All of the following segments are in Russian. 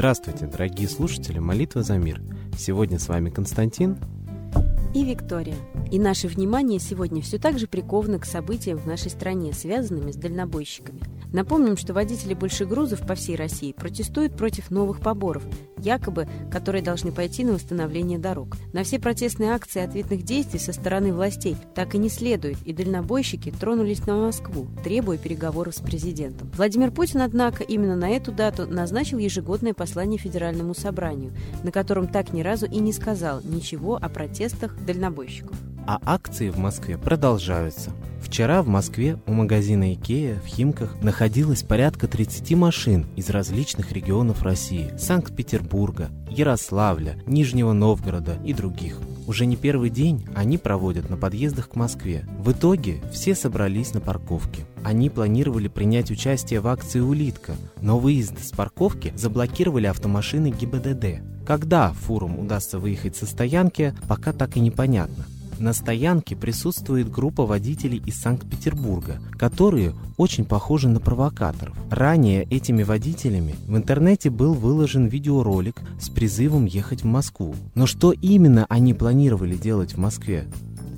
Здравствуйте, дорогие слушатели «Молитва за мир». Сегодня с вами Константин и Виктория. И наше внимание сегодня все так же приковано к событиям в нашей стране, связанными с дальнобойщиками. Напомним, что водители больших грузов по всей России протестуют против новых поборов, якобы которые должны пойти на восстановление дорог. На все протестные акции ответных действий со стороны властей так и не следует, и дальнобойщики тронулись на Москву, требуя переговоров с президентом. Владимир Путин, однако, именно на эту дату назначил ежегодное послание Федеральному собранию, на котором так ни разу и не сказал ничего о протестах дальнобойщиков. А акции в Москве продолжаются. Вчера в Москве у магазина Икея в Химках находилось порядка 30 машин из различных регионов России – Санкт-Петербурга, Ярославля, Нижнего Новгорода и других. Уже не первый день они проводят на подъездах к Москве. В итоге все собрались на парковке. Они планировали принять участие в акции «Улитка», но выезд с парковки заблокировали автомашины ГИБДД. Когда фурам удастся выехать со стоянки, пока так и непонятно. На стоянке присутствует группа водителей из Санкт-Петербурга, которые очень похожи на провокаторов. Ранее этими водителями в интернете был выложен видеоролик с призывом ехать в Москву. Но что именно они планировали делать в Москве,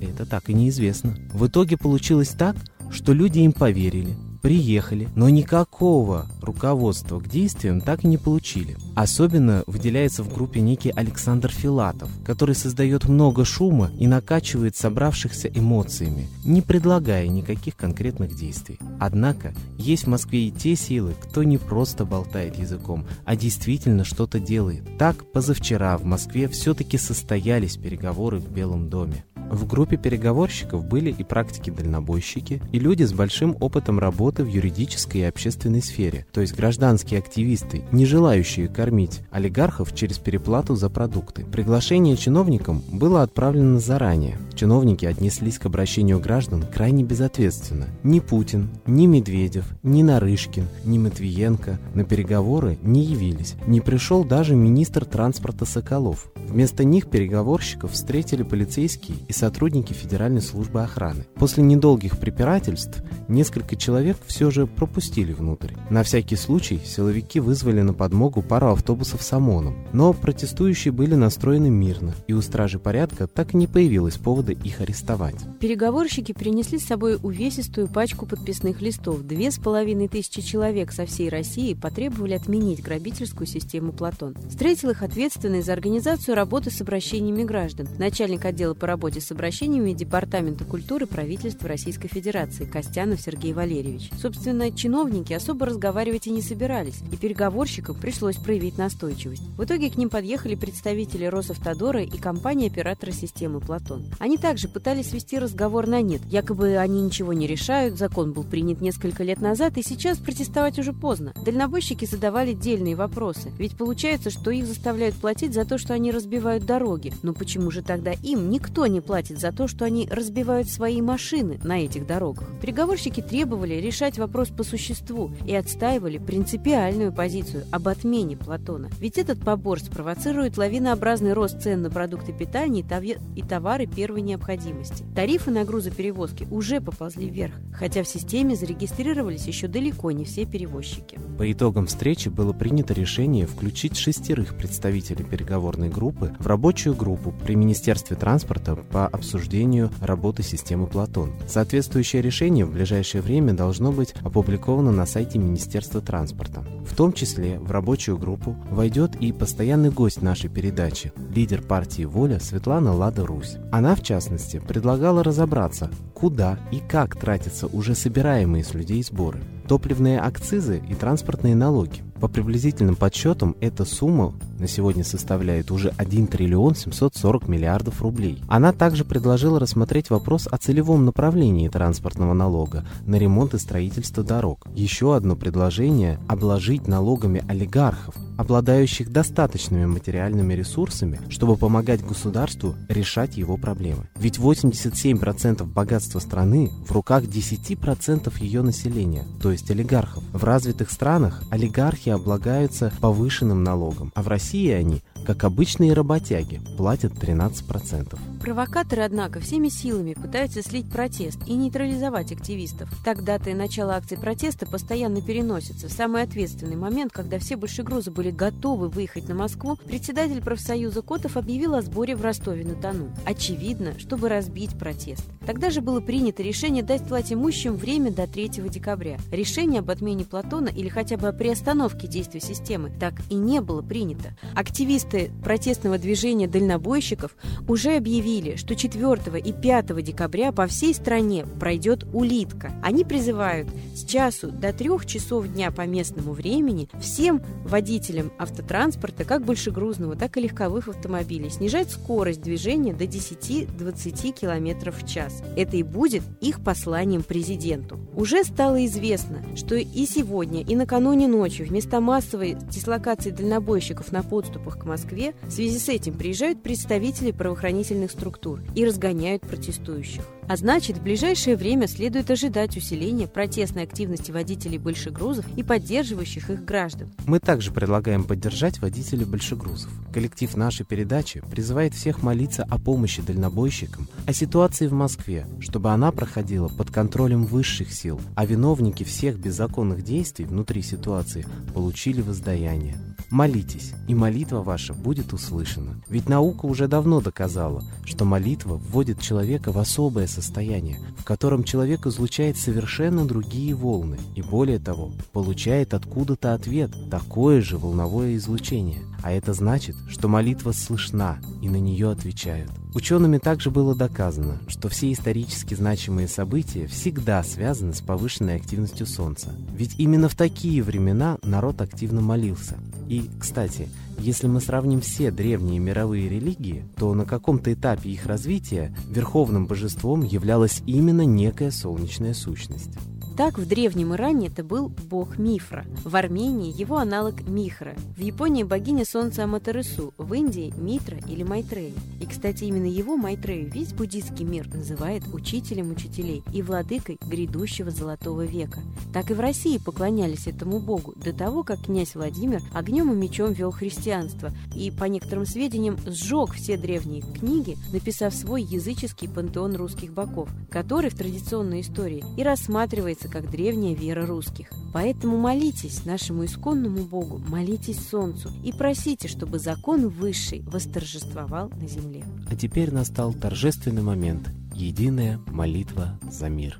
это так и неизвестно. В итоге получилось так, что люди им поверили, приехали, но никакого руководства к действиям так и не получили. Особенно выделяется в группе некий Александр Филатов, который создает много шума и накачивает собравшихся эмоциями, не предлагая никаких конкретных действий. Однако есть в Москве и те силы, кто не просто болтает языком, а действительно что-то делает. Так, позавчера в Москве все-таки состоялись переговоры в Белом доме. В группе переговорщиков были и практики-дальнобойщики, и люди с большим опытом работы в юридической и общественной сфере, то есть гражданские активисты, не желающие кормить олигархов через переплату за продукты. Приглашение чиновникам было отправлено заранее. Чиновники отнеслись к обращению граждан крайне безответственно. Ни Путин, ни Медведев, ни Нарышкин, ни Матвиенко на переговоры не явились. Не пришел даже министр транспорта Соколов. Вместо них переговорщиков встретили полицейские и сотрудники Федеральной службы охраны. После недолгих препирательств несколько человек все же пропустили внутрь. На всякий случай силовики вызвали на подмогу пару автобусов с ОМОНом. Но протестующие были настроены мирно, и у стражи порядка так и не появилось повода их арестовать. Переговорщики принесли с собой увесистую пачку подписных листов. Две с половиной тысячи человек со всей России потребовали отменить грабительскую систему «Платон». Встретил их ответственный за организацию работы с обращениями граждан, начальник отдела по работе с обращениями Департамента культуры правительства Российской Федерации Костянов Сергей Валерьевич. Собственно, чиновники особо разговаривать и не собирались, и переговорщикам пришлось проявить настойчивость. В итоге к ним подъехали представители Росавтодора и компании-оператора системы «Платон». Они также пытались свести разговор на нет. Якобы они ничего не решают, закон был принят несколько лет назад, и сейчас протестовать уже поздно. Дальнобойщики задавали дельные вопросы. Ведь получается, что их заставляют платить за то, что они разбивают дороги. Но почему же тогда им никто не платит платит за то, что они разбивают свои машины на этих дорогах. Переговорщики требовали решать вопрос по существу и отстаивали принципиальную позицию об отмене Платона. Ведь этот побор спровоцирует лавинообразный рост цен на продукты питания и товары первой необходимости. Тарифы на грузоперевозки уже поползли вверх, хотя в системе зарегистрировались еще далеко не все перевозчики. По итогам встречи было принято решение включить шестерых представителей переговорной группы в рабочую группу при Министерстве транспорта по обсуждению работы системы Платон. Соответствующее решение в ближайшее время должно быть опубликовано на сайте Министерства транспорта. В том числе в рабочую группу войдет и постоянный гость нашей передачи, лидер партии «Воля» Светлана Лада Русь. Она, в частности, предлагала разобраться, куда и как тратятся уже собираемые с людей сборы топливные акцизы и транспортные налоги. По приблизительным подсчетам, эта сумма на сегодня составляет уже 1 триллион 740 миллиардов рублей. Она также предложила рассмотреть вопрос о целевом направлении транспортного налога на ремонт и строительство дорог. Еще одно предложение – обложить налогами олигархов, обладающих достаточными материальными ресурсами, чтобы помогать государству решать его проблемы. Ведь 87% богатства страны в руках 10% ее населения, то есть олигархов. В развитых странах олигархи облагаются повышенным налогом, а в России они как обычные работяги, платят 13%. Провокаторы, однако, всеми силами пытаются слить протест и нейтрализовать активистов. Так дата и начало акций протеста постоянно переносятся. В самый ответственный момент, когда все большегрузы были готовы выехать на Москву, председатель профсоюза Котов объявил о сборе в Ростове-на-Дону. Очевидно, чтобы разбить протест. Тогда же было принято решение дать власть имущим время до 3 декабря. Решение об отмене Платона или хотя бы о приостановке действия системы так и не было принято. Активисты протестного движения дальнобойщиков уже объявили, что 4 и 5 декабря по всей стране пройдет улитка. Они призывают с часу до трех часов дня по местному времени всем водителям автотранспорта, как большегрузного, так и легковых автомобилей, снижать скорость движения до 10-20 км в час. Это и будет их посланием президенту. Уже стало известно, что и сегодня, и накануне ночью вместо массовой дислокации дальнобойщиков на подступах к Москве, в связи с этим приезжают представители правоохранительных структур и разгоняют протестующих. А значит, в ближайшее время следует ожидать усиления протестной активности водителей большегрузов и поддерживающих их граждан. Мы также предлагаем поддержать водителей большегрузов. Коллектив нашей передачи призывает всех молиться о помощи дальнобойщикам, о ситуации в Москве, чтобы она проходила под контролем высших сил, а виновники всех беззаконных действий внутри ситуации получили воздаяние. Молитесь, и молитва ваша будет услышана. Ведь наука уже давно доказала, что молитва вводит человека в особое состояние, в котором человек излучает совершенно другие волны и, более того, получает откуда-то ответ, такое же волновое излучение. А это значит, что молитва слышна и на нее отвечают. Учеными также было доказано, что все исторически значимые события всегда связаны с повышенной активностью Солнца. Ведь именно в такие времена народ активно молился. И, кстати, если мы сравним все древние мировые религии, то на каком-то этапе их развития верховным божеством являлась именно некая солнечная сущность. Так, в Древнем Иране это был бог Мифра, в Армении его аналог Михра, в Японии богиня солнца Аматерасу, в Индии Митра или Майтрея. И, кстати, именно его Майтрею весь буддийский мир называет учителем учителей и владыкой грядущего золотого века. Так и в России поклонялись этому богу до того, как князь Владимир огнем и мечом вел христианство и, по некоторым сведениям, сжег все древние книги, написав свой языческий пантеон русских богов, который в традиционной истории и рассматривается воспринимается как древняя вера русских. Поэтому молитесь нашему исконному Богу, молитесь Солнцу и просите, чтобы закон высший восторжествовал на земле. А теперь настал торжественный момент – единая молитва за мир.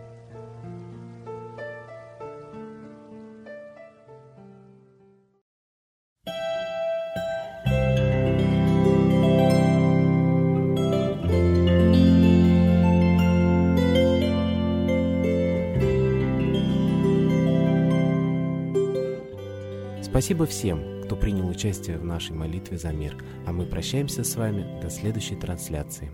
Спасибо всем, кто принял участие в нашей молитве за мир, а мы прощаемся с вами до следующей трансляции.